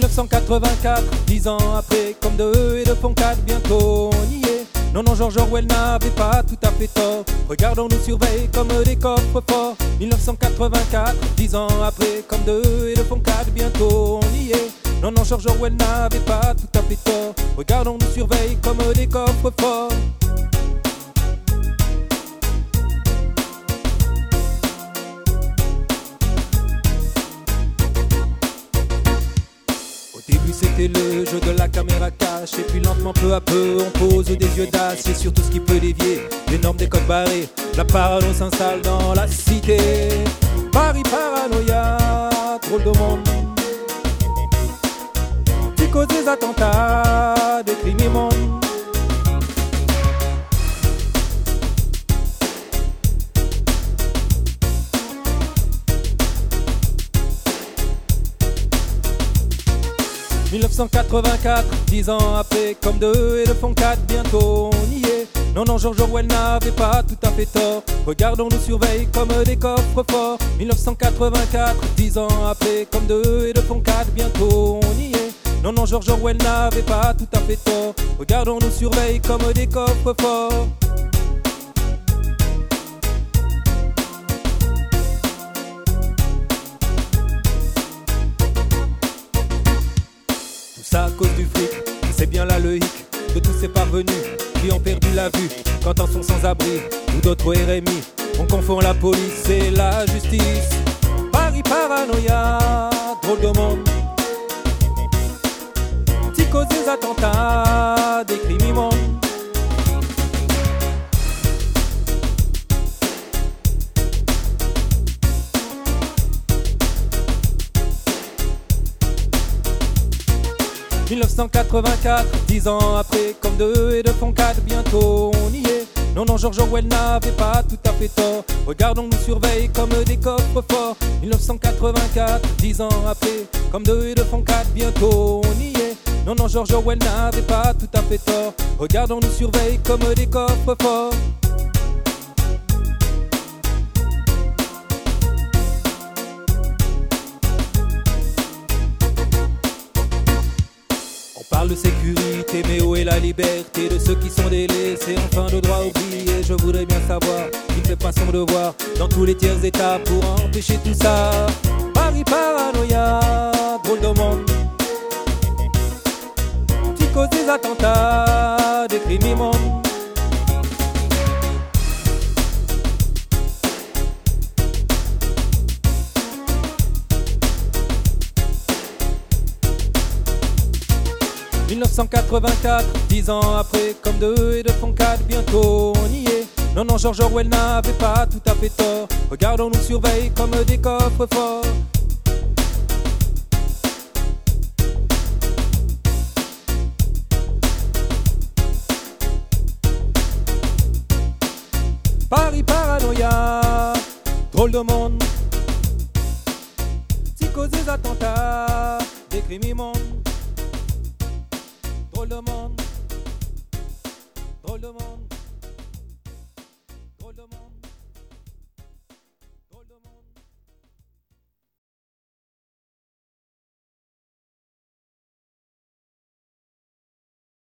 1984, dix ans après, comme deux et de font quatre, bientôt on y est. Non, non, George Orwell n'avait pas tout à fait tort. Regardons, nous surveille comme des coffres forts. 1984, dix ans après, comme deux et de font quatre, bientôt on y est. Non, non, George Orwell n'avait pas tout à fait tort. Regardons, nous surveille comme des coffres forts. Le jeu de la caméra cache. Et puis lentement peu à peu on pose des yeux d'acier sur tout ce qui peut dévier. Les normes des codes barrés La parano s'installe dans la cité. Paris paranoïa Drôle de monde. Qui cause des attentats Des crimes immondes « 1984, dix ans après, comme deux et de font quatre, bientôt on y est. Non, non, George Orwell n'avait pas tout à fait tort. Regardons, nous surveille comme des coffres forts. 1984, dix ans après, comme deux et de font quatre, bientôt on y est. Non, non, George Orwell n'avait pas tout à fait tort. Regardons, nous surveille comme des coffres forts. Du fric, c'est bien là le de tous ces parvenus qui ont perdu la vue quand en sont sans abri ou d'autres au RMI. On confond la police et la justice. Paris paranoïa, drôle de monde. Attentats, des crimes immondes. « 1984, dix ans après, comme deux et de font quatre, bientôt on y est. Non, non, George Orwell n'avait pas tout à fait tort. Regardons, nous surveille comme des coffres forts. 1984, dix ans après, comme deux et de font quatre, bientôt on y est. Non, non, George Orwell n'avait pas tout à fait tort. Regardons, nous surveille comme des coffres forts. On parle de sécurité, mais où est la liberté de ceux qui sont délaissés, enfin de droit oublié Je voudrais bien savoir qui ne fait pas son devoir dans tous les tiers états pour empêcher tout ça. Paris paranoïa, drôle de monde qui cause des attentats, des crimes immondes. « 1984, dix ans après, comme deux et de font quatre, bientôt on y est. Non, non, George Orwell n'avait pas tout à fait tort. Regardons, nous surveille comme des coffres forts. Paris paranoïa, drôle de monde. Cause des attentats, des crimes immondes. Drôle de monde, drôle de monde.